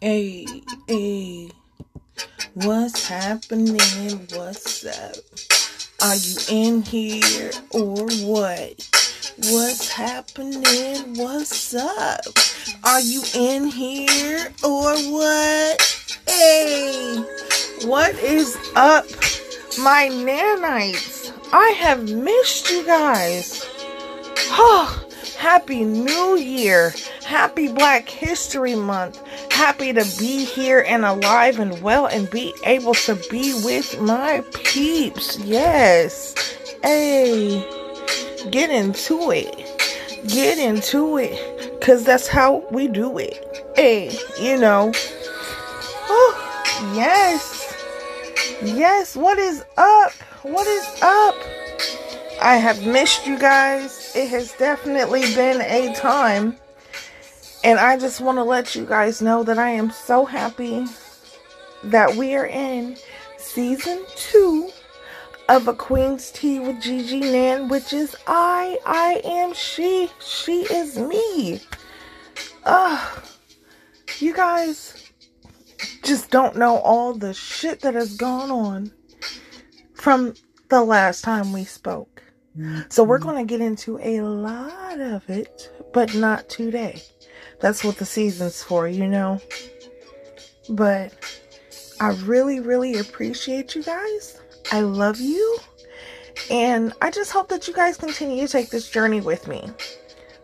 Hey, hey, what's happening? What's up? Are you in here or what? What's happening? What's up? Are you in here or what? Hey, what is up, my nanites? I have missed you guys. Oh, happy New Year. Happy Black History Month. Happy to be here and alive and well and be able to be with my peeps. Yes. Hey, get into it. Get into it. Because that's how we do it. Hey, you know. Oh, yes. Yes. What is up? What is up? I have missed you guys. It has definitely been a time. And I just want to let you guys know that I am so happy that we are in season two of A Queen's Tea with Gigi Nan, which is I. I am she. She is me. Ugh. You guys just don't know all the shit that has gone on from the last time we spoke. So we're mm-hmm. going to get into a lot of it, but not today. That's what the season's for, you know? But I really, really appreciate you guys. I love you. And I just hope that you guys continue to take this journey with me.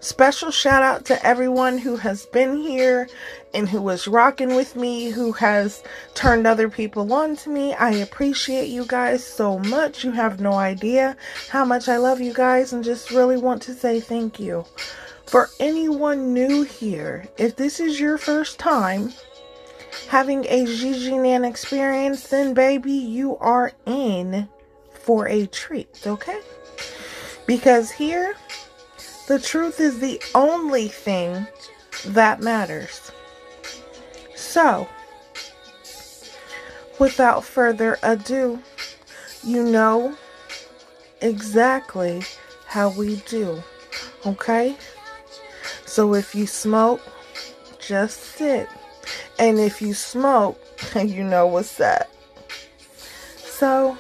Special shout out to everyone who has been here and who was rocking with me, who has turned other people on to me. I appreciate you guys so much. You have no idea how much I love you guys and just really want to say thank you. For anyone new here, if this is your first time having a Gigi Nan experience, then baby, you are in for a treat, okay? Because here, the truth is the only thing that matters. So, without further ado, you know exactly how we do, okay? So if you smoke, just sit. And if you smoke, you know what's up. So,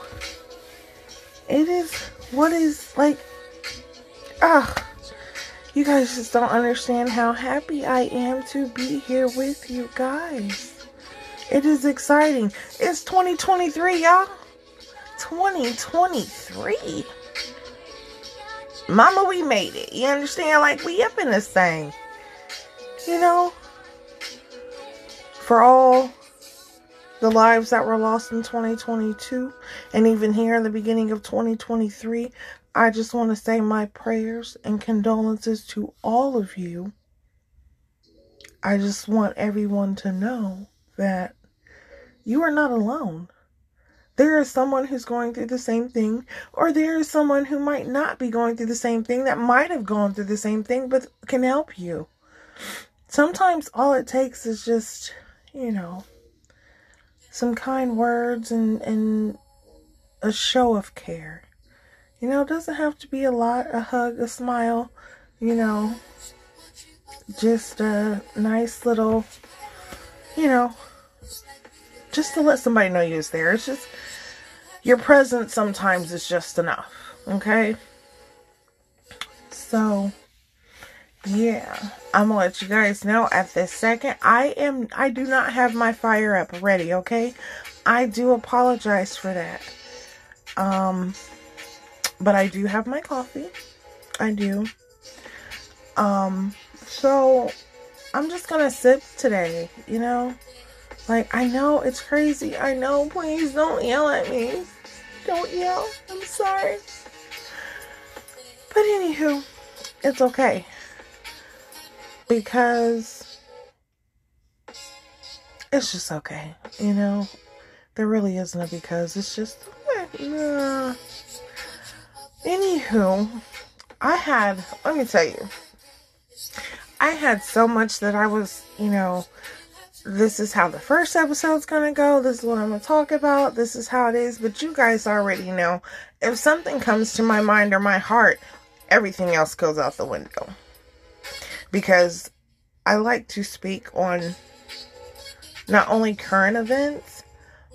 it is what is like, ah. You guys just don't understand how happy I am to be here with you guys. It is exciting. It's 2023, y'all. 2023. Mama, we made it. You understand? Like, we up in this thing. You know? For all the lives that were lost in 2022, and even here in the beginning of 2023, I just want to say my prayers and condolences to all of you. I just want everyone to know that you are not alone. There is someone who's going through the same thing, or there is someone who might not be going through the same thing that might have gone through the same thing but can help you. Sometimes all it takes is just, you know, some kind words and, and a show of care. You know, it doesn't have to be a lot, a hug, a smile, you know, just a nice little, you know, just to let somebody know you're there. It's just your presence sometimes is just enough, okay? So, yeah, I'm gonna let you guys know at this second. I am, I do not have my fire up ready, okay? I do apologize for that. Um, but I do have my coffee. I do. Um, so I'm just gonna sip today, you know? Like, I know it's crazy. I know, please don't yell at me. Don't yell. I'm sorry. But anywho, it's okay. Because it's just okay, you know? There really isn't a because. It's just, nah. Anywho, I had, let me tell you, I had so much that I was, you know, this is how the first episode's gonna go, this is what I'm gonna talk about, this is how it is, but you guys already know if something comes to my mind or my heart, everything else goes out the window. Because I like to speak on not only current events,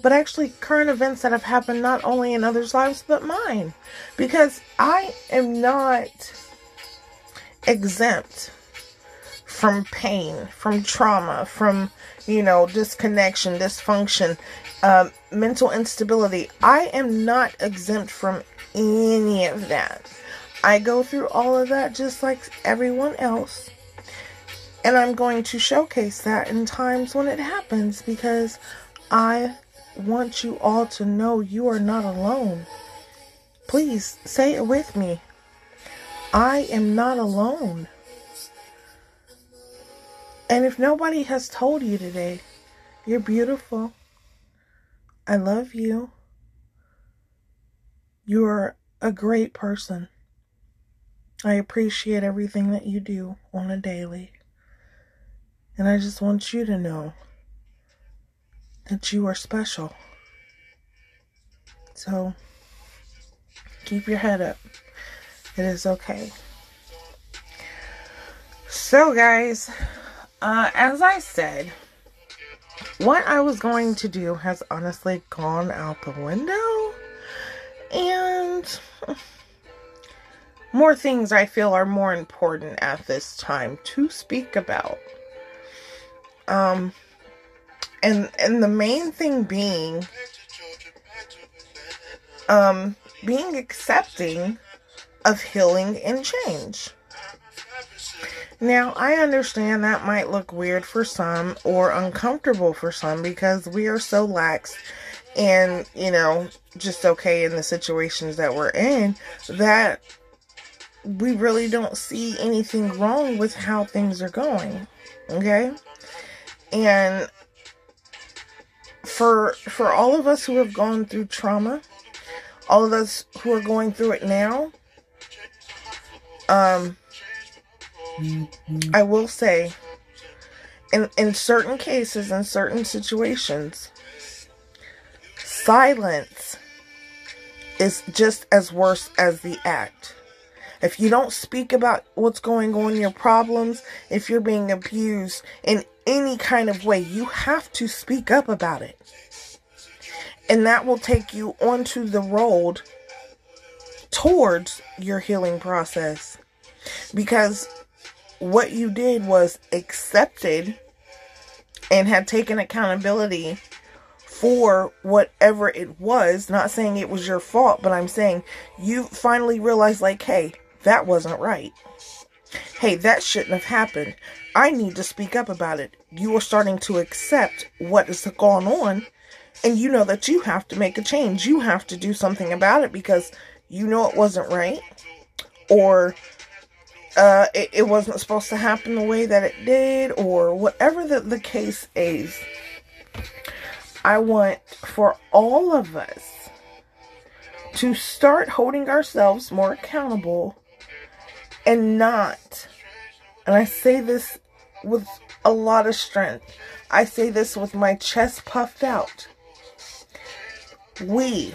but actually current events that have happened not only in others' lives but mine. Because I am not exempt from pain, from trauma, from, you know, disconnection, dysfunction, um, mental instability. I am not exempt from any of that. I go through all of that just like everyone else. And I'm going to showcase that in times when it happens because I want you all to know you are not alone. Please say it with me. I am not alone. And if nobody has told you today, you're beautiful. I love you. You're a great person. I appreciate everything that you do on a daily. And I just want you to know that you are special. So keep your head up. It is okay. So, guys, uh, as I said, what I was going to do has honestly gone out the window. And more things I feel are more important at this time to speak about. Um, and and the main thing being um being accepting of healing and change. Now, I understand that might look weird for some or uncomfortable for some because we are so lax and, you know, just okay in the situations that we're in that we really don't see anything wrong with how things are going. Okay? And for for all of us who have gone through trauma, all of us who are going through it now, um I will say in in certain cases in certain situations silence is just as worse as the act. If you don't speak about what's going on, your problems, if you're being abused in any kind of way, you have to speak up about it. And that will take you onto the road towards your healing process. Because what you did was accepted and had taken accountability for whatever it was. Not saying it was your fault, but I'm saying you finally realized, like, hey, that wasn't right. Hey, that shouldn't have happened. I need to speak up about it. You are starting to accept what has gone on, and you know that you have to make a change. You have to do something about it because you know it wasn't right, or uh, it, it wasn't supposed to happen the way that it did, or whatever the, the case is. I want for all of us to start holding ourselves more accountable and not, and I say this with a lot of strength, I say this with my chest puffed out. We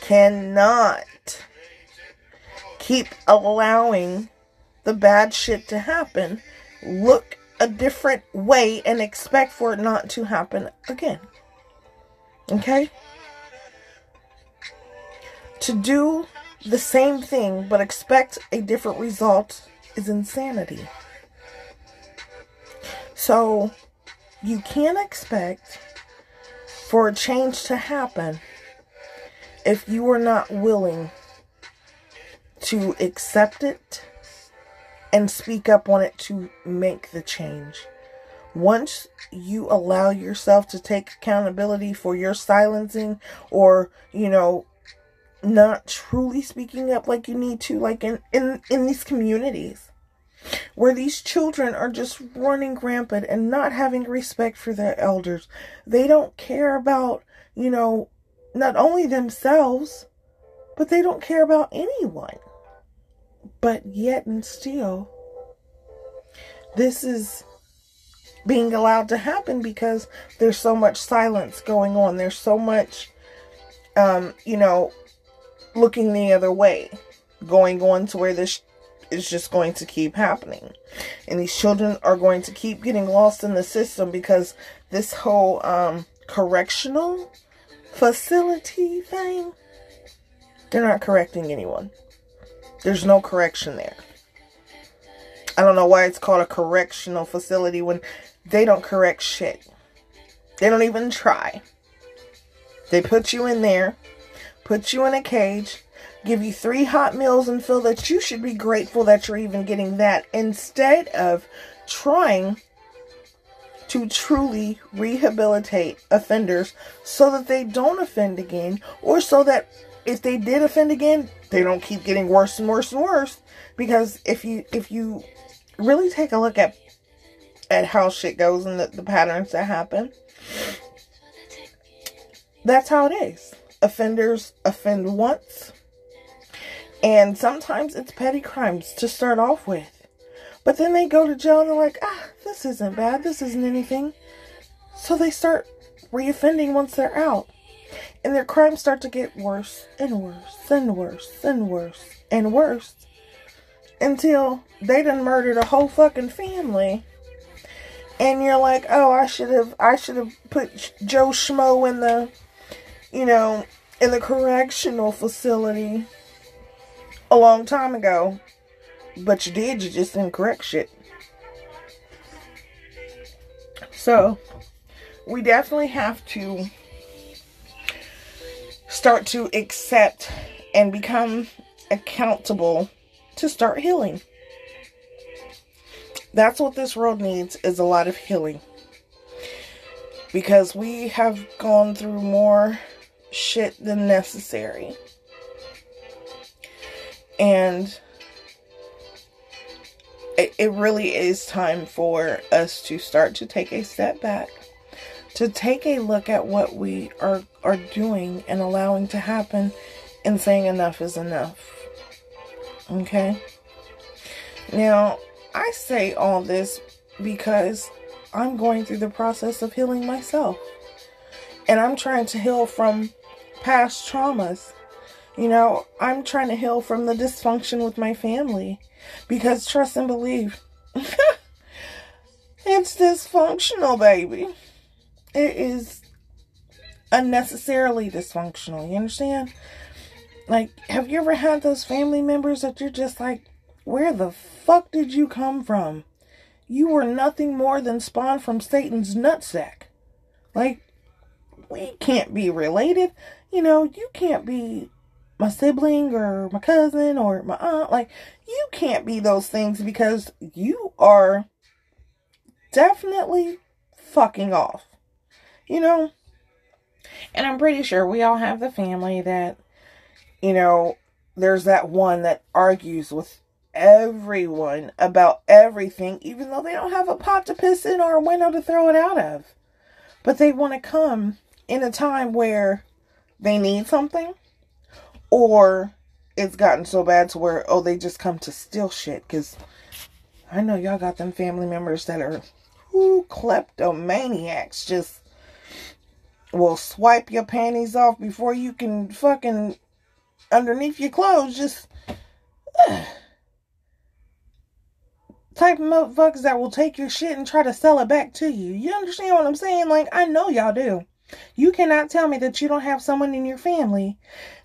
cannot keep allowing the bad shit to happen, look a different way, and expect for it not to happen again. Okay? To do the same thing but expect a different result is insanity. So, you can't expect for a change to happen if you are not willing to accept it and speak up on it to make the change. Once you allow yourself to take accountability for your silencing or, you know, not truly speaking up like you need to, like in, in, in these communities where these children are just running rampant and not having respect for their elders. They don't care about, you know, not only themselves, but they don't care about anyone. But yet and still, this is being allowed to happen because there's so much silence going on. There's so much, um, you know, looking the other way, going on to where this is just going to keep happening. And these children are going to keep getting lost in the system because this whole um, correctional facility thing, they're not correcting anyone. There's no correction there. I don't know why it's called a correctional facility when they don't correct shit. They don't even try. They put you in there, put you in a cage, give you three hot meals, and feel that you should be grateful that you're even getting that instead of trying to truly rehabilitate offenders so that they don't offend again or so that if they did offend again they don't keep getting worse and worse and worse. Because if you if you really take a look at at how shit goes and the, the patterns that happen that's how it is offenders offend once and sometimes it's petty crimes to start off with but then they go to jail and they're like, ah, this isn't bad. This isn't anything. So they start reoffending once they're out. And their crimes start to get worse and worse and worse and worse and worse until they done murdered a whole fucking family. And you're like, oh, I should have, I should have put Joe Schmo in the, you know, in the correctional facility a long time ago. But you did, you just didn't correct shit. So, we definitely have to start to accept and become accountable to start healing. That's what this world needs is a lot of healing. Because we have gone through more shit than necessary. And it really is time for us to start to take a step back, to take a look at what we are, are doing and allowing to happen, and saying enough is enough. Okay? Now, I say all this because I'm going through the process of healing myself. And I'm trying to heal from past traumas. You know, I'm trying to heal from the dysfunction with my family. Because trust and believe, it's dysfunctional, baby. It is unnecessarily dysfunctional. You understand? Like, have you ever had those family members that you're just like, where the fuck did you come from? You were nothing more than spawned from Satan's nutsack. Like, we can't be related. You know, you can't be my sibling or my cousin or my aunt. Like, you can't be those things because you are definitely fucking off. You know? And I'm pretty sure we all have the family that, you know, there's that one that argues with everyone about everything, even though they don't have a pot to piss in or a window to throw it out of. But they want to come in a time where they need something or it's gotten so bad to where, oh, they just come to steal shit. Because I know y'all got them family members that are who kleptomaniacs. Just will swipe your panties off before you can fucking underneath your clothes. Just type of motherfuckers that will take your shit and try to sell it back to you. You understand what I'm saying? Like, I know y'all do. You cannot tell me that you don't have someone in your family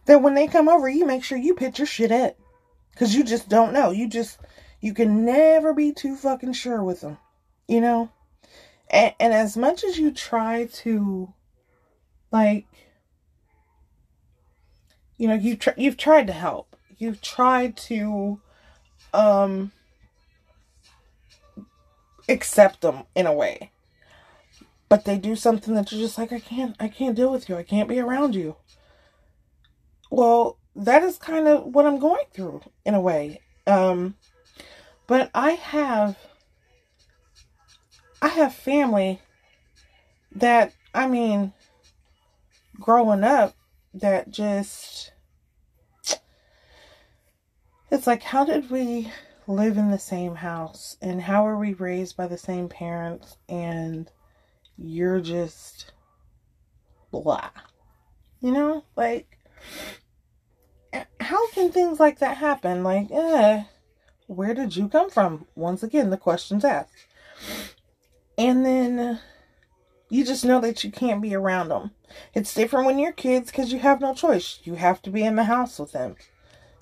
that when they come over, you make sure you pitch your shit at. Because you just don't know. You just, you can never be too fucking sure with them. You know? And, and as much as you try to, like, you know, you've, tr- you've tried to help. You've tried to, um, accept them in a way but they do something that you're just like i can't i can't deal with you i can't be around you well, that is kind of what I'm going through in a way. Um, but I have, I have family that, I mean, growing up, that just, it's like, how did we live in the same house and how are we raised by the same parents and you're just blah. You know, like how can things like that happen? Like, eh, where did you come from? Once again, the question's asked. And then you just know that you can't be around them. It's different when you're kids because you have no choice. You have to be in the house with them.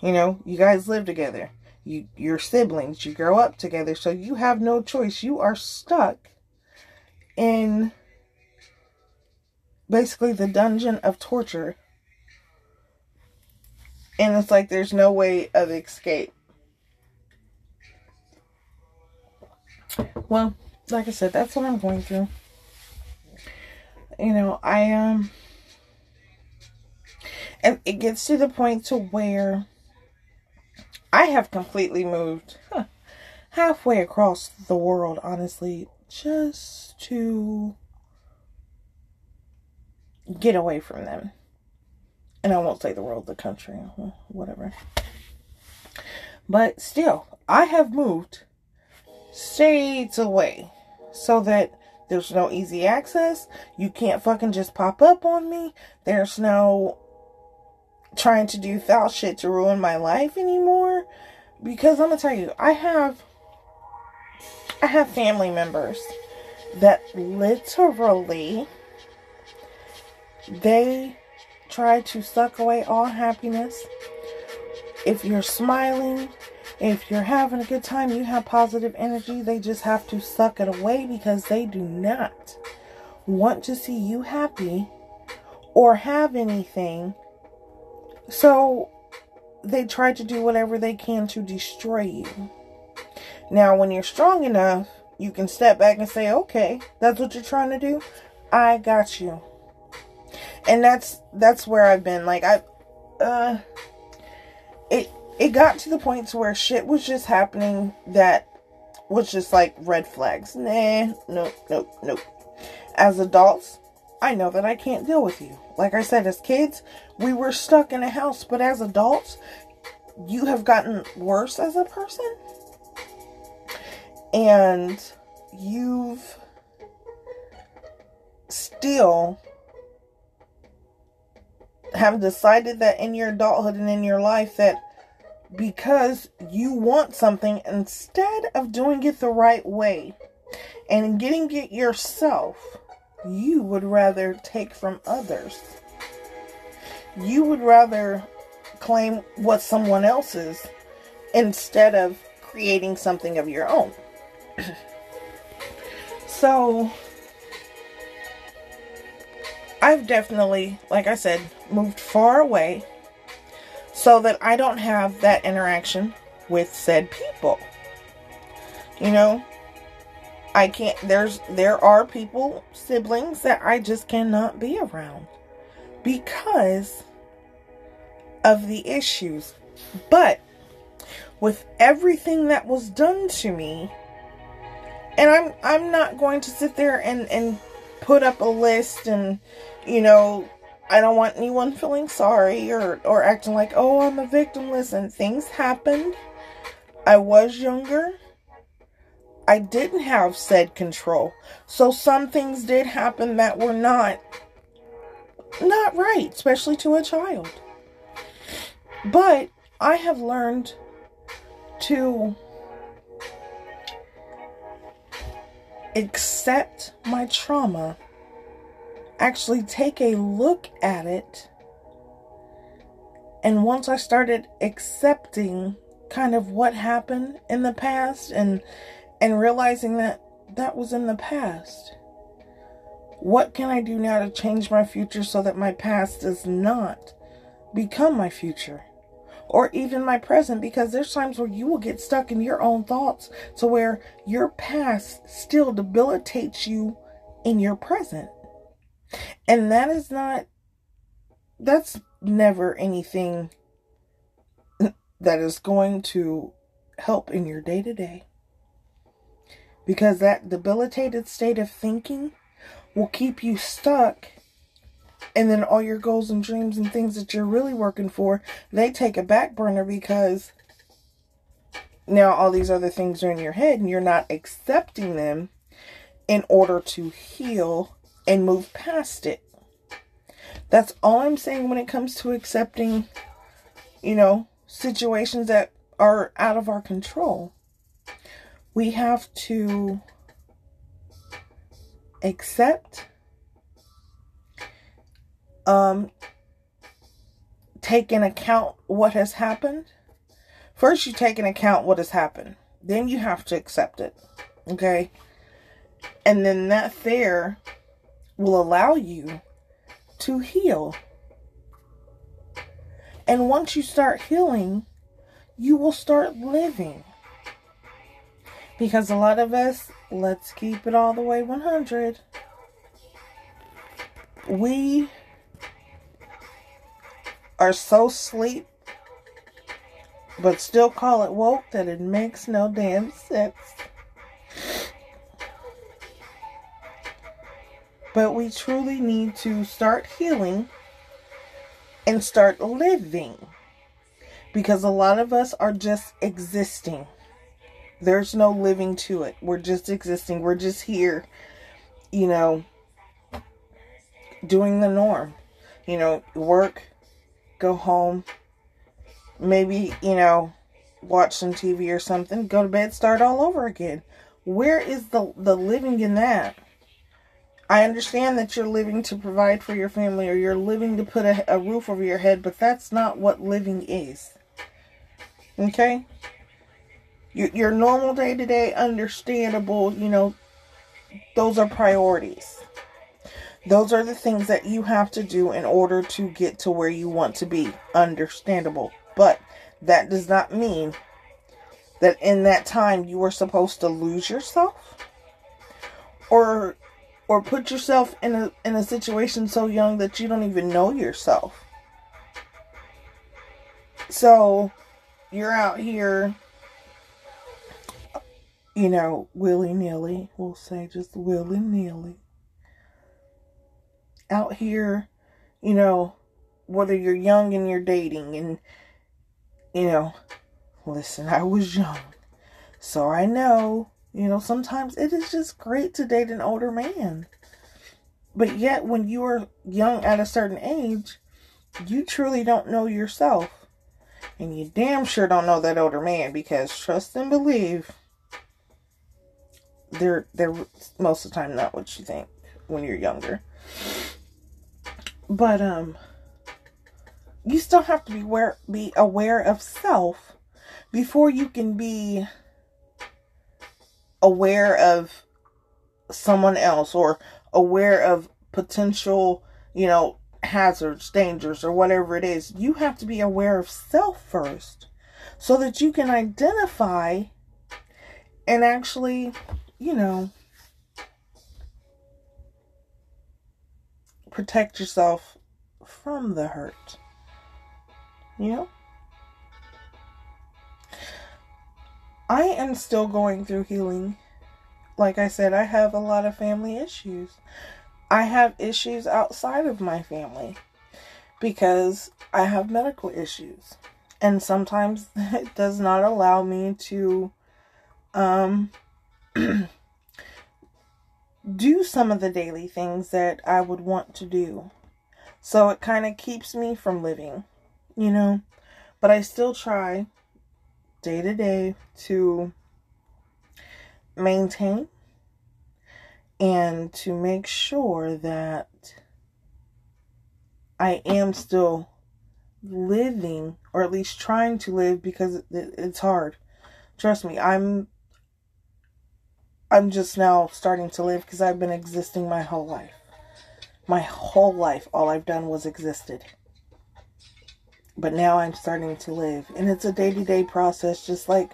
You know, you guys live together. You, your siblings, you grow up together, so you have no choice. You are stuck in basically the dungeon of torture. And it's like there's no way of escape. Well, like I said, that's what I'm going through. You know, I um and it gets to the point to where I have completely moved huh, halfway across the world, honestly, just to get away from them. And I won't say the world, the country, whatever. But still, I have moved states away so that there's no easy access. You can't fucking just pop up on me. There's no trying to do foul shit to ruin my life anymore. Because I'm gonna tell you, I have I have family members that literally they try to suck away all happiness. If you're smiling, if you're having a good time, you have positive energy, they just have to suck it away because they do not want to see you happy or have anything. So they try to do whatever they can to destroy you. Now, when you're strong enough, you can step back and say, okay, that's what you're trying to do. I got you and that's that's where I've been. Like I, uh, it it got to the point to where shit was just happening that was just like red flags. Nah, nope, nope, nope. As adults, I know that I can't deal with you. Like I said, as kids, we were stuck in a house, but as adults, you have gotten worse as a person. And you've still have decided that in your adulthood and in your life that because you want something instead of doing it the right way and getting it yourself, you would rather take from others. You would rather claim what someone else's instead of creating something of your own. so, I've definitely, like I said, moved far away so that I don't have that interaction with said people. You know, I can't there's there are people, siblings that I just cannot be around because of the issues. But with everything that was done to me, and I'm I'm not going to sit there and and put up a list and, you know, I don't want anyone feeling sorry or, or acting like, oh, I'm a victim. Listen, things happened. I was younger. I didn't have said control. So some things did happen that were not not right, especially to a child. But I have learned to accept my trauma, actually take a look at it. And once I started accepting kind of what happened in the past and and realizing that that was in the past. What can I do now to change my future so that my past does not become my future? Or even my present because there's times where you will get stuck in your own thoughts to where your past still debilitates you in your present. And that is not, that's never anything that is going to help in your day to day. Because that debilitated state of thinking will keep you stuck and then all your goals and dreams and things that you're really working for, they take a back burner because now all these other things are in your head and you're not accepting them in order to heal and move past it. That's all I'm saying when it comes to accepting, you know, situations that are out of our control. We have to accept, um, take in account what has happened. First, you take in account what has happened, then you have to accept it. Okay? And then that there will allow you to heal. And once you start healing, you will start living. Because a lot of us, let's keep it all the way 100. We are so sleep, but still call it woke that it makes no damn sense. But we truly need to start healing and start living. Because a lot of us are just existing. There's no living to it. We're just existing. We're just here, you know, doing the norm. You know, work, go home, maybe, you know, watch some TV or something, go to bed, start all over again. Where is the the living in that? I understand that you're living to provide for your family or you're living to put a, a roof over your head, but that's not what living is. Okay? Your, your normal day to day, understandable, you know, those are priorities. Those are the things that you have to do in order to get to where you want to be. Understandable. But that does not mean that in that time you are supposed to lose yourself or or put yourself in a in a situation so young that you don't even know yourself. So you're out here you know, willy nilly, we'll say just willy nilly. Out here, you know, whether you're young and you're dating, and, you know, listen, I was young, so I know you know, sometimes it is just great to date an older man. But yet, when you are young at a certain age, you truly don't know yourself. And you damn sure don't know that older man because trust and believe, they're they're most of the time not what you think when you're younger. But um you still have to be aware be aware of self before you can be aware of someone else or aware of potential, you know, hazards, dangers, or whatever it is. You have to be aware of self first so that you can identify and actually, you know, protect yourself from the hurt. You know? I am still going through healing. Like I said, I have a lot of family issues. I have issues outside of my family because I have medical issues. And sometimes it does not allow me to um do some of the daily things that I would want to do. So it kind of keeps me from living, you know. But I still try day to day to maintain and to make sure that I am still living or at least trying to live because it's hard. Trust me, I'm I'm just now starting to live because I've been existing my whole life. My whole life all I've done was existed but now I'm starting to live. And it's a day to day process, just like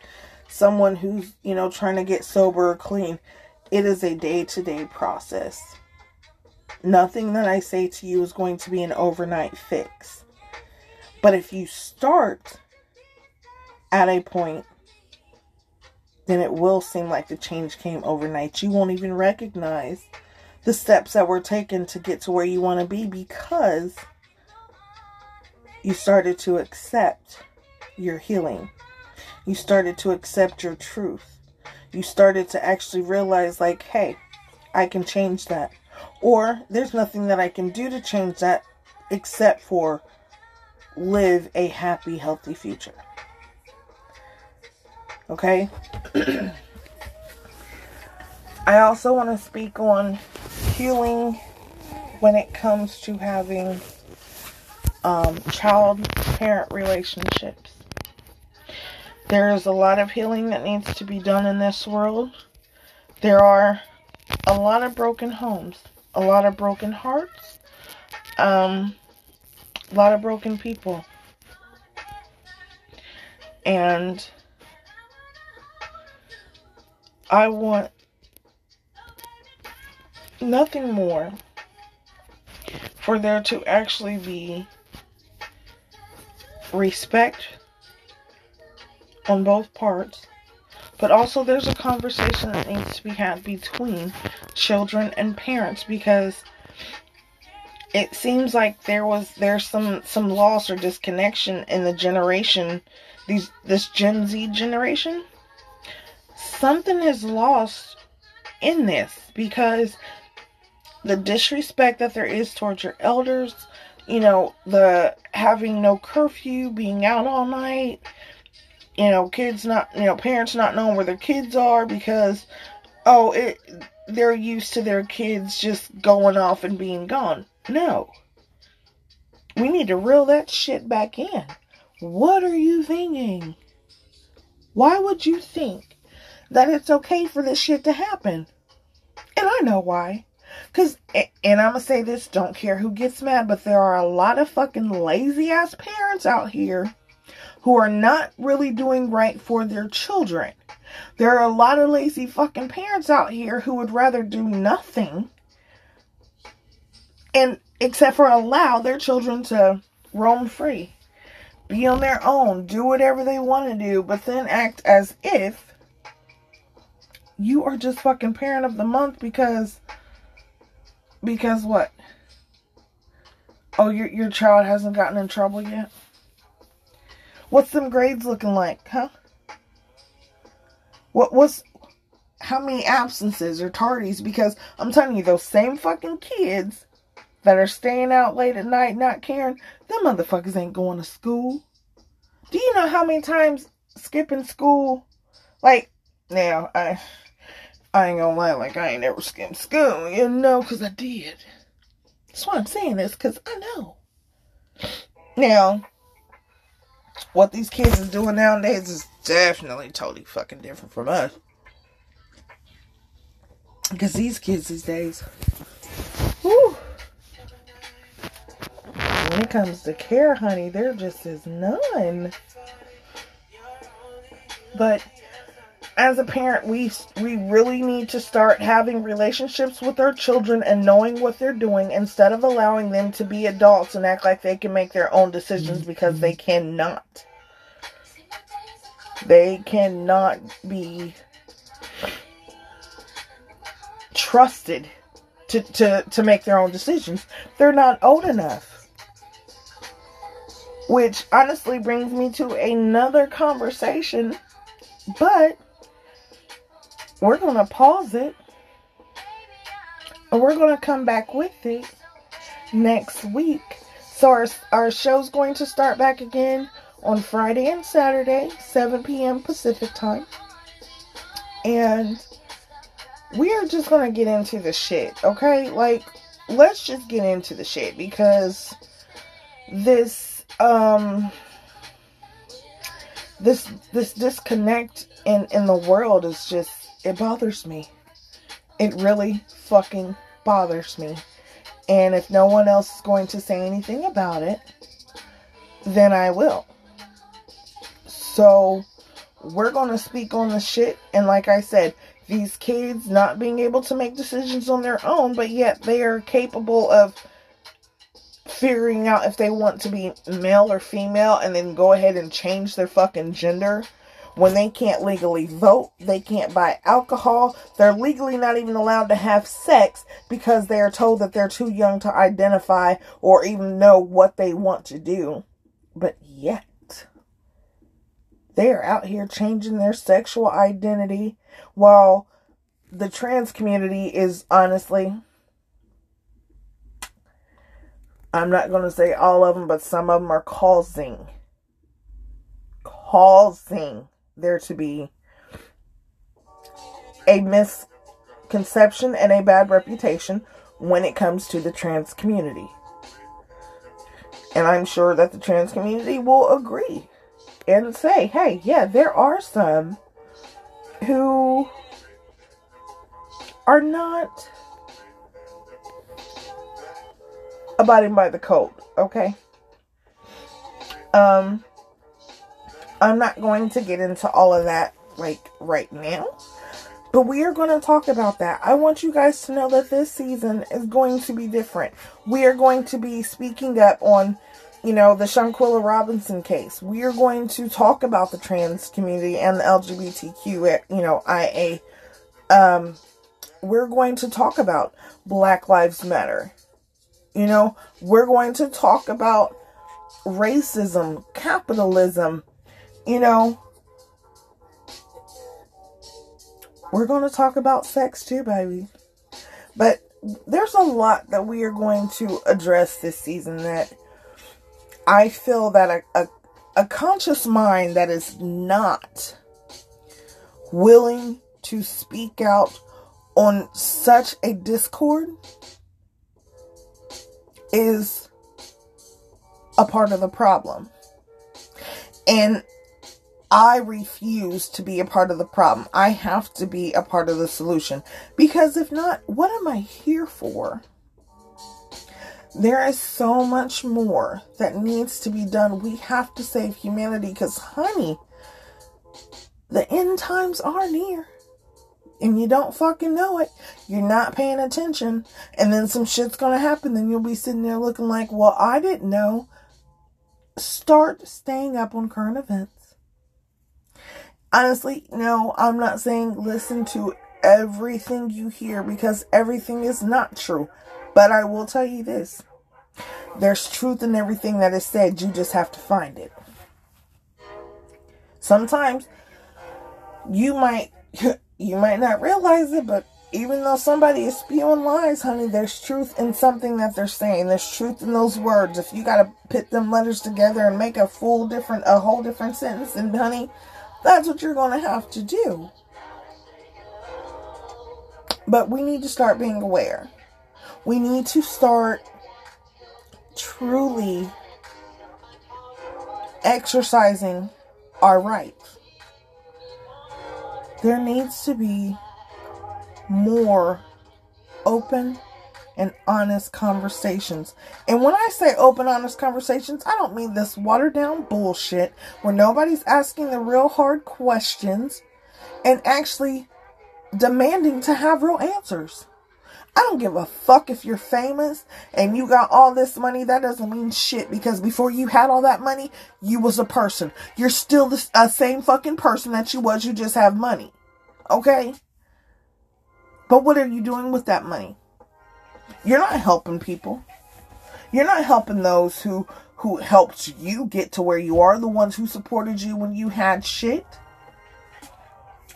someone who's, you know, trying to get sober or clean. It is a day to day process. Nothing that I say to you is going to be an overnight fix. But if you start at a point, then it will seem like the change came overnight. You won't even recognize the steps that were taken to get to where you want to be because you started to accept your healing. You started to accept your truth. You started to actually realize, like, hey, I can change that. Or there's nothing that I can do to change that except for live a happy, healthy future. Okay? I also want to speak on healing when it comes to having um, child parent relationships. There is a lot of healing that needs to be done in this world. There are a lot of broken homes, a lot of broken hearts, um, a lot of broken people. And I want nothing more for there to actually be respect on both parts but also there's a conversation that needs to be had between children and parents because it seems like there was there's some some loss or disconnection in the generation these this Gen Z generation something is lost in this because the disrespect that there is towards your elders, you know, the having no curfew, being out all night, you know, kids not, you know, parents not knowing where their kids are because, oh, it, they're used to their kids just going off and being gone. No. We need to reel that shit back in. What are you thinking? Why would you think that it's okay for this shit to happen? And I know why. Because, and I'm to say this, don't care who gets mad, but there are a lot of fucking lazy ass parents out here who are not really doing right for their children. There are a lot of lazy fucking parents out here who would rather do nothing and except for allow their children to roam free, be on their own, do whatever they want to do, but then act as if you are just fucking parent of the month because because what? Oh, your your child hasn't gotten in trouble yet? What's them grades looking like, huh? What what's how many absences or tardies? Because I'm telling you, those same fucking kids that are staying out late at night not caring, them motherfuckers ain't going to school. Do you know how many times skipping school like now I I ain't gonna lie, like I ain't ever skimmed school, you know, because I did. That's why I'm saying this, because I know. Now, what these kids is doing nowadays is definitely totally fucking different from us. Because these kids these days, whew, when it comes to care, honey, they're just as none. But as a parent, we we really need to start having relationships with our children and knowing what they're doing instead of allowing them to be adults and act like they can make their own decisions because they cannot. They cannot be trusted to, to, to make their own decisions. They're not old enough. Which honestly brings me to another conversation. But we're going to pause it. And we're going to come back with it next week. So our, our show's going to start back again on Friday and Saturday, 7 p.m. Pacific time. And we are just going to get into the shit, okay? Like, let's just get into the shit because this, um, this, this disconnect in, in the world is just it bothers me. It really fucking bothers me. And if no one else is going to say anything about it, then I will. So, we're going to speak on the shit. And like I said, these kids not being able to make decisions on their own, but yet they are capable of figuring out if they want to be male or female and then go ahead and change their fucking gender when they can't legally vote, they can't buy alcohol, they're legally not even allowed to have sex because they are told that they're too young to identify or even know what they want to do. But yet, they are out here changing their sexual identity while the trans community is honestly I'm not going to say all of them, but some of them are causing causing there to be a misconception and a bad reputation when it comes to the trans community. And I'm sure that the trans community will agree and say, hey, yeah, there are some who are not abiding by the code, okay? Um I'm not going to get into all of that like right now. But we are going to talk about that. I want you guys to know that this season is going to be different. We are going to be speaking up on, you know, the Shanquella Robinson case. We are going to talk about the trans community and the LGBTQ, you know, IA. Um, we're going to talk about Black Lives Matter. You know, we're going to talk about racism, capitalism, you know, we're going to talk about sex too, baby. But there's a lot that we are going to address this season that I feel that a, a, a conscious mind that is not willing to speak out on such a discord is a part of the problem. And I refuse to be a part of the problem. I have to be a part of the solution. Because if not, what am I here for? There is so much more that needs to be done. We have to save humanity because, honey, the end times are near. And you don't fucking know it. You're not paying attention. And then some shit's gonna happen. Then you'll be sitting there looking like, well, I didn't know. Start staying up on current events honestly, no, I'm not saying listen to everything you hear because everything is not true. But I will tell you this there's truth in everything that is said, you just have to find it. Sometimes you might you might not realize it, but even though somebody is spewing lies, honey, there's truth in something that they're saying. There's truth in those words. If you gotta put them letters together and make a full different a whole different sentence, and honey, that's what you're going to have to do. But we need to start being aware. We need to start truly exercising our rights. There needs to be more open and honest conversations. And when I say open, honest conversations, I don't mean this watered down bullshit where nobody's asking the real hard questions and actually demanding to have real answers. I don't give a fuck if you're famous and you got all this money. That doesn't mean shit because before you had all that money, you was a person. You're still the uh, same fucking person that you was. You just have money. Okay? But what are you doing with that money? You're not helping people. You're not helping those who who helped you get to where you are, the ones who supported you when you had shit.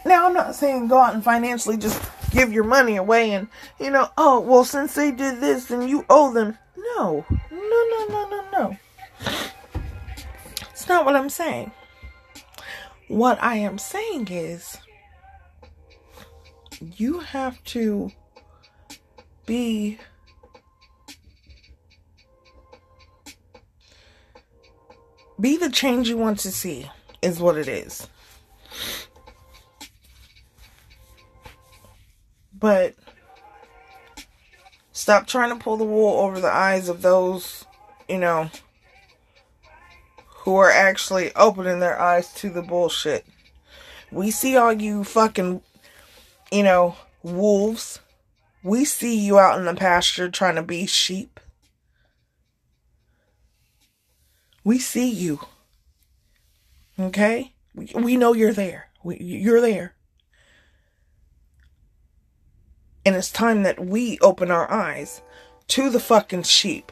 Now, I'm not saying go out and financially just give your money away and, you know, oh, well, since they did this, then you owe them. No, no, no, no, no, no. It's not what I'm saying. What I am saying is you have to be. Be the change you want to see is what it is. But stop trying to pull the wool over the eyes of those you know who are actually opening their eyes to the bullshit. We see all you fucking you know wolves we see you out in the pasture trying to be sheep. We see you. Okay? We, know you're there. You're there. And it's time that we open our eyes to the fucking sheep.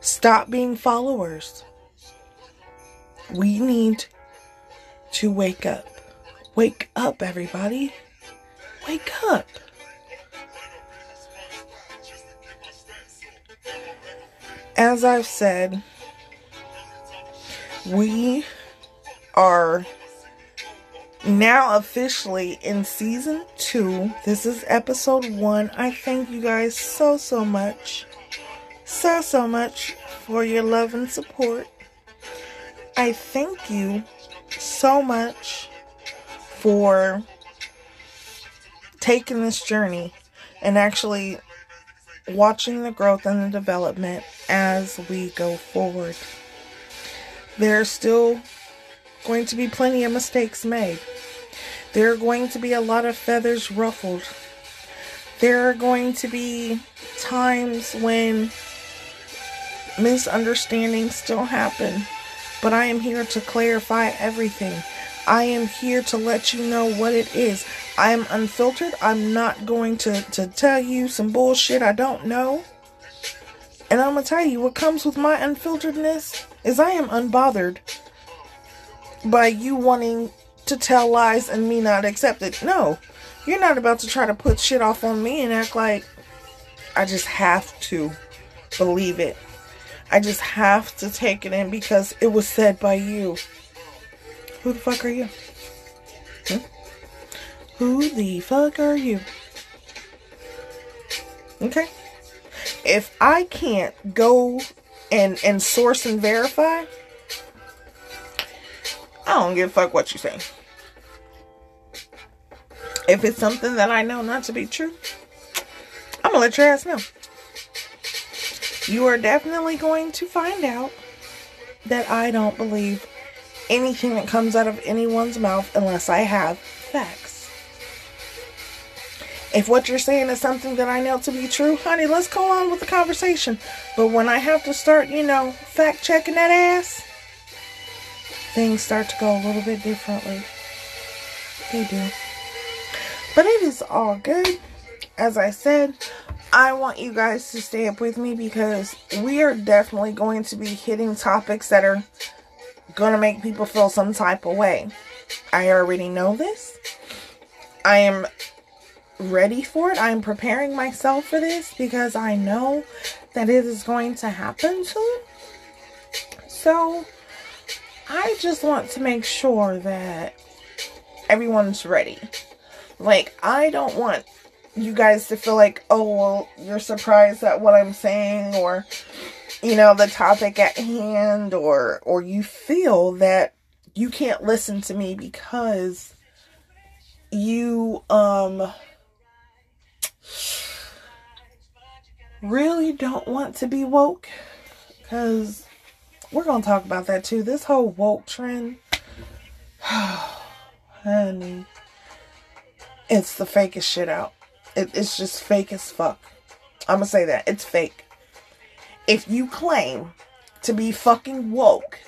Stop being followers. We need to wake up. Wake up, everybody. Wake up. As I've said, we are now officially in season two. This is episode one. I thank you guys so, so much. So, so much for your love and support. I thank you so much for taking this journey and actually watching the growth and the development as we go forward. There are still going to be plenty of mistakes made. There are going to be a lot of feathers ruffled. There are going to be times when misunderstandings still happen. But I am here to clarify everything. I am here to let you know what it is. I am unfiltered. I'm not going to, to tell you some bullshit I don't know. And I'm going to tell you what comes with my unfilteredness is I am unbothered by you wanting to tell lies and me not accept it. No, you're not about to try to put shit off on me and act like I just have to believe it. I just have to take it in because it was said by you. Who the fuck are you? Who the fuck are you? Okay. If I can't go and and source and verify, I don't give a fuck what you say. If it's something that I know not to be true, I'm gonna let your ass know. You are definitely going to find out that I don't believe anything that comes out of anyone's mouth unless I have facts. If what you're saying is something that I know to be true, honey, let's go on with the conversation. But when I have to start, you know, fact checking that ass, things start to go a little bit differently. They do. But it is all good. As I said, I want you guys to stay up with me because we are definitely going to be hitting topics that are going to make people feel some type of way. I already know this. I am ready for it. I'm preparing myself for this because I know that it is going to happen soon. So, I just want to make sure that everyone's ready. Like, I don't want you guys to feel like, oh, well, you're surprised at what I'm saying or, you know, the topic at hand or, or you feel that you can't listen to me because you, um, really don't want to be woke because we're going to talk about that too. This whole woke trend, honey, it's the fakest shit out. It, it's just fake as fuck. I'm going to say that. It's fake. If you claim to be fucking woke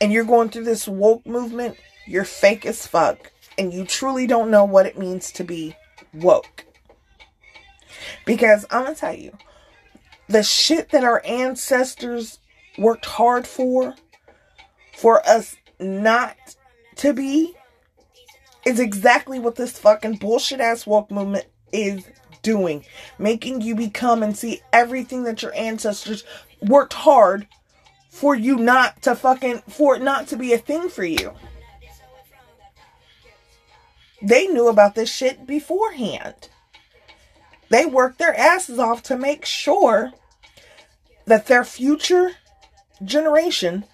and you're going through this woke movement, you're fake as fuck and you truly don't know what it means to be woke. Because I'm going to tell you, the shit that our ancestors worked hard for, for us not to be, is exactly what this fucking bullshit ass woke movement is doing. Making you become and see everything that your ancestors worked hard for you not to fucking, for it not to be a thing for you. They knew about this shit beforehand. They worked their asses off to make sure that their future generation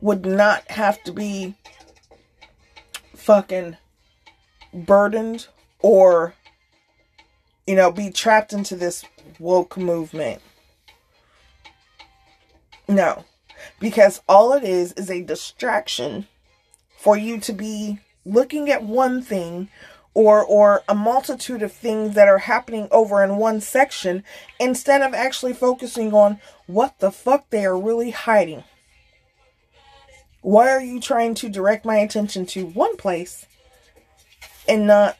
would not have to be fucking burdened or you know be trapped into this woke movement. No because all it is is a distraction for you to be looking at one thing or or a multitude of things that are happening over in one section instead of actually focusing on what the fuck they are really hiding. Why are you trying to direct my attention to one place and not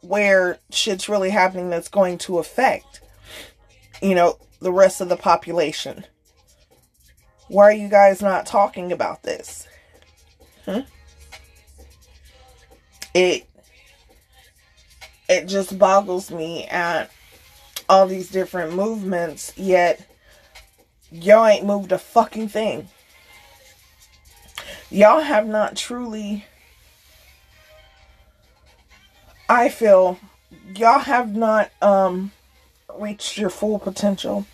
where shit's really happening that's going to affect, you know, the rest of the population? Why are you guys not talking about this? Hmm? It it just boggles me at all these different movements, yet y'all ain't moved a fucking thing. Y'all have not truly I feel y'all have not um reached your full potential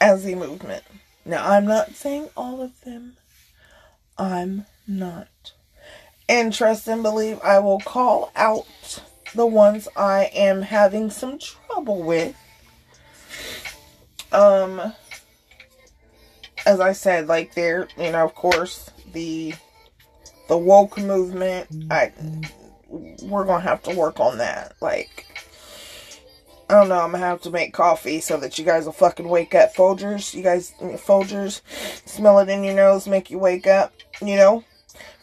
as a movement. Now, I'm not saying all of them. I'm not. And trust and believe I will call out the ones I am having some trouble with. Um as I said, like there, you know, of course, the the woke movement, I we're gonna have to work on that. Like I don't know, I'm gonna have to make coffee so that you guys will fucking wake up. Folgers, you guys, Folgers, smell it in your nose, make you wake up, you know?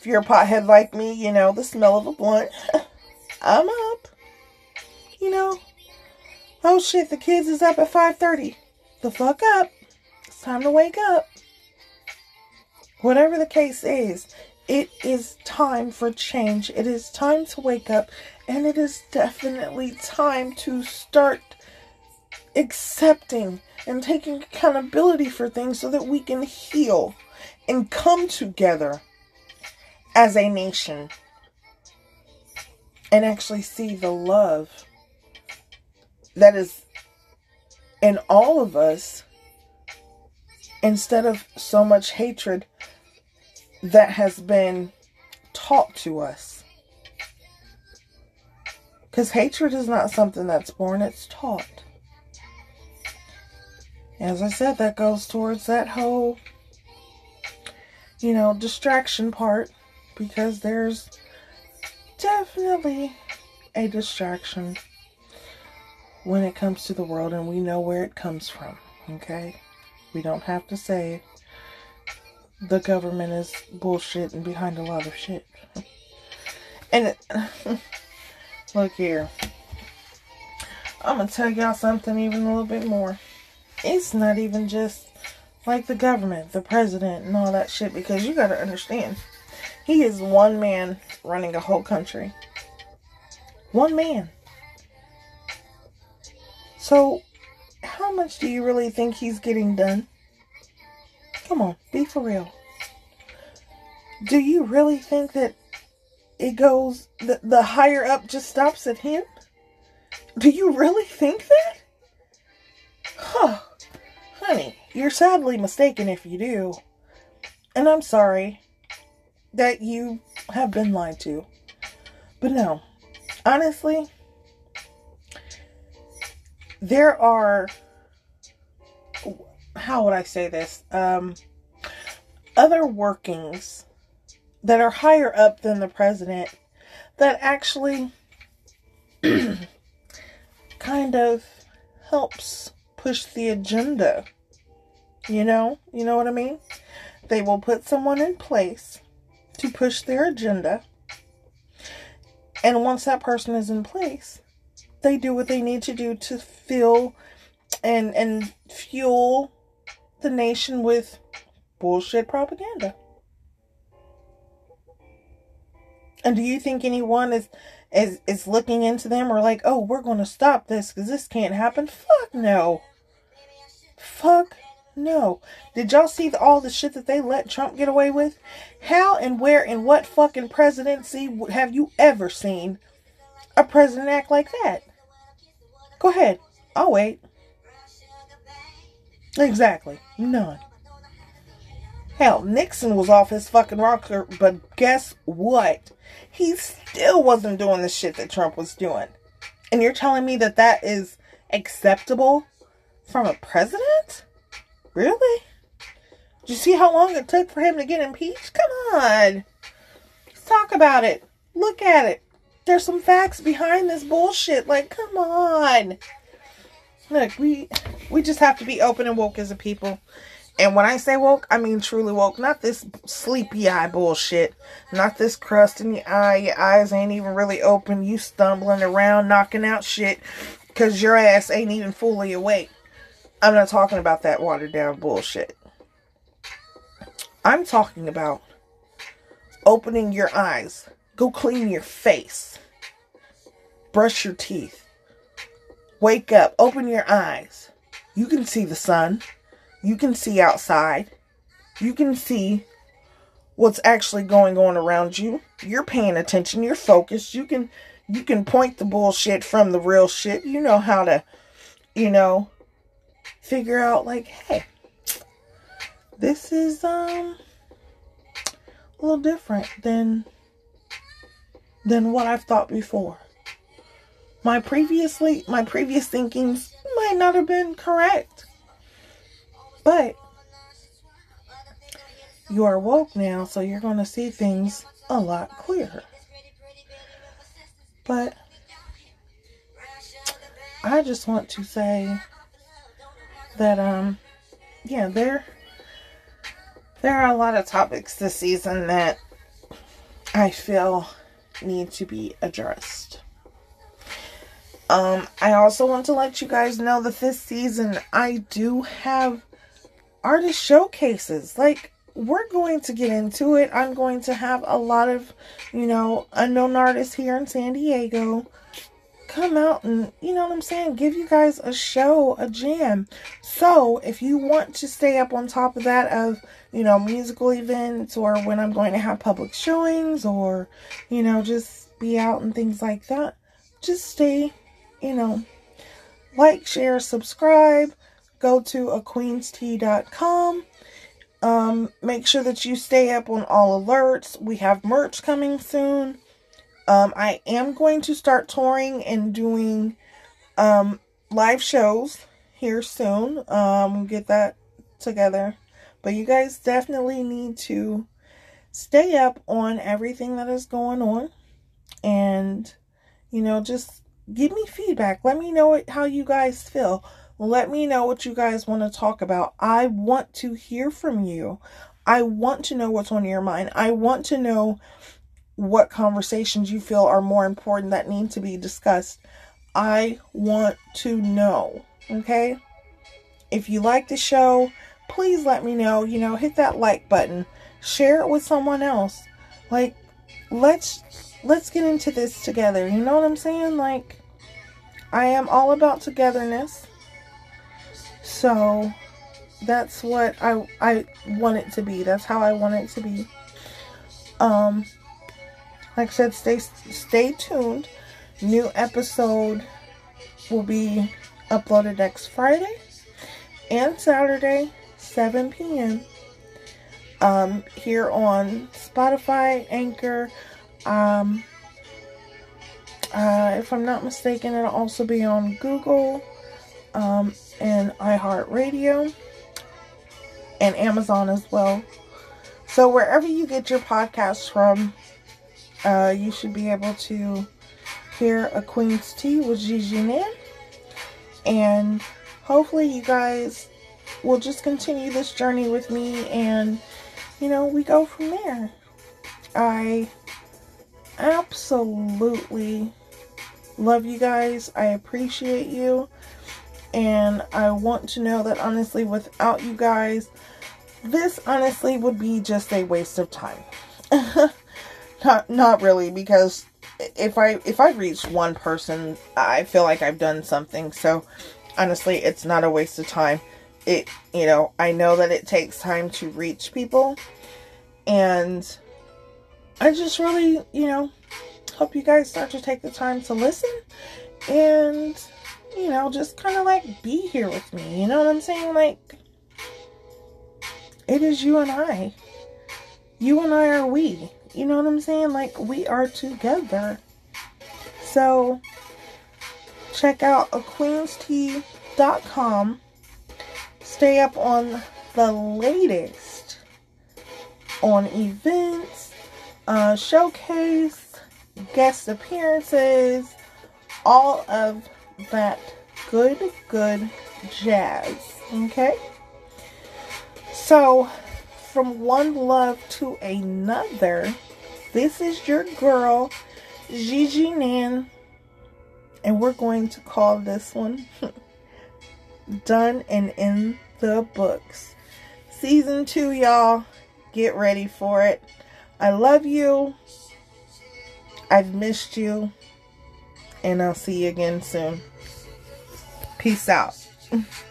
If you're a pothead like me, you know, the smell of a blunt, I'm up. You know? Oh shit, the kids is up at 5.30. The fuck up. It's time to wake up. Whatever the case is, it is time for change. It is time to wake up, and it is definitely time to start accepting and taking accountability for things so that we can heal and come together as a nation and actually see the love that is in all of us instead of so much hatred that has been taught to us. Because hatred is not something that's born, it's taught. As I said, that goes towards that whole, you know, distraction part. Because there's definitely a distraction when it comes to the world, and we know where it comes from, okay? We don't have to say the government is bullshit and behind a lot of shit. And it, look here. I'm gonna tell y'all something even a little bit more. It's not even just like the government, the president, and all that shit, because you gotta understand, he is one man running a whole country. One man. So, how much do you really think he's getting done? Come on, be for real. Do you really think that it goes, the, the higher up just stops at him? Do you really think that? Huh. Honey, you're sadly mistaken if you do. And I'm sorry that you have been lied to. But no, honestly, there are how would I say this? Um, other workings that are higher up than the president that actually kind of helps push the agenda. You know? You know what I mean? They will put someone in place to push their agenda. And once that person is in place, they do what they need to do to fill and and fuel the nation with bullshit propaganda. And do you think anyone is is is looking into them or like, oh, we're going to stop this because this can't happen? Fuck no. Fuck no. Did y'all see the, all the shit that they let Trump get away with? How and where and what fucking presidency have you ever seen a president act like that? Go ahead. I'll wait. Exactly. None. Hell, Nixon was off his fucking rocker, but guess what? He still wasn't doing the shit that Trump was doing. And you're telling me that that is acceptable from a president? Really? Did you see how long it took for him to get impeached? Come on. Let's talk about it. Look at it. There's some facts behind this bullshit. Like, come on. Look, we we just have to be open and woke as a people. And when I say woke, I mean truly woke. Not this sleepy eye bullshit. Not this crust in your eye. Your eyes ain't even really open. You stumbling around, knocking out shit because your ass ain't even fully awake. I'm not talking about that watered down bullshit. I'm talking about opening your eyes. Go clean your face. Brush your teeth Wake up, open your eyes. You can see the sun. You can see outside. You can see what's actually going on around you. You're paying attention, you're focused. You can you can point the bullshit from the real shit. You know how to, you know, figure out like, hey, this is um a little different than than what I've thought before. My previously my previous thinkings might not have been correct. But you are woke now, so you're going to see things a lot clearer. But I just want to say that um yeah, there there are a lot of topics this season that I feel need to be addressed. Um, I also want to let you guys know that this season I do have artist showcases. Like, we're going to get into it. I'm going to have a lot of, you know, unknown artists here in San Diego come out and, you know what I'm saying, give you guys a show, a jam. So, if you want to stay up on top of that, of, you know, musical events or when I'm going to have public showings or, you know, just be out and things like that, just stay you know, like, share, subscribe. Go to aqueenstea.com. Um, make sure that you stay up on all alerts. We have merch coming soon. Um, I am going to start touring and doing um, live shows here soon. Um, get that together. But you guys definitely need to stay up on everything that is going on. And, you know, just give me feedback. Let me know how you guys feel. Let me know what you guys want to talk about. I want to hear from you. I want to know what's on your mind. I want to know what conversations you feel are more important that need to be discussed. I want to know. Okay? If you like the show, please let me know. You know, hit that like button. Share it with someone else. Like let's let's get into this together. You know what I'm saying? Like I am all about togetherness. So that's what I I want it to be. That's how I want it to be. Um like I said, stay stay tuned. New episode will be uploaded next Friday and Saturday, 7 p.m. Um, here on Spotify, Anchor, um, uh, if I'm not mistaken, it'll also be on Google um, and iHeartRadio and Amazon as well. So wherever you get your podcasts from, uh, you should be able to hear a Queen's Tea with Gigi Nan. And hopefully you guys will just continue this journey with me and, you know, we go from there. I absolutely love you guys. I appreciate you. And I want to know that honestly, without you guys, this honestly would be just a waste of time. not not really because if I if I reach one person, I feel like I've done something. So honestly, it's not a waste of time. It you know, I know that it takes time to reach people and I just really, you know, hope you guys start to take the time to listen and, you know, just kind of like be here with me. You know what I'm saying? Like, it is you and I. You and I are we. You know what I'm saying? Like, we are together. So, check out aqueenstea.com. Stay up on the latest on events, uh, showcase, guest appearances, all of that good, good jazz. Okay? So, from one love to another, this is your girl, Gigi Nan, and we're going to call this one Done and in the Books. Season 2, y'all. Get ready for it. I love you. I've missed you. And I'll see you again soon. Peace out.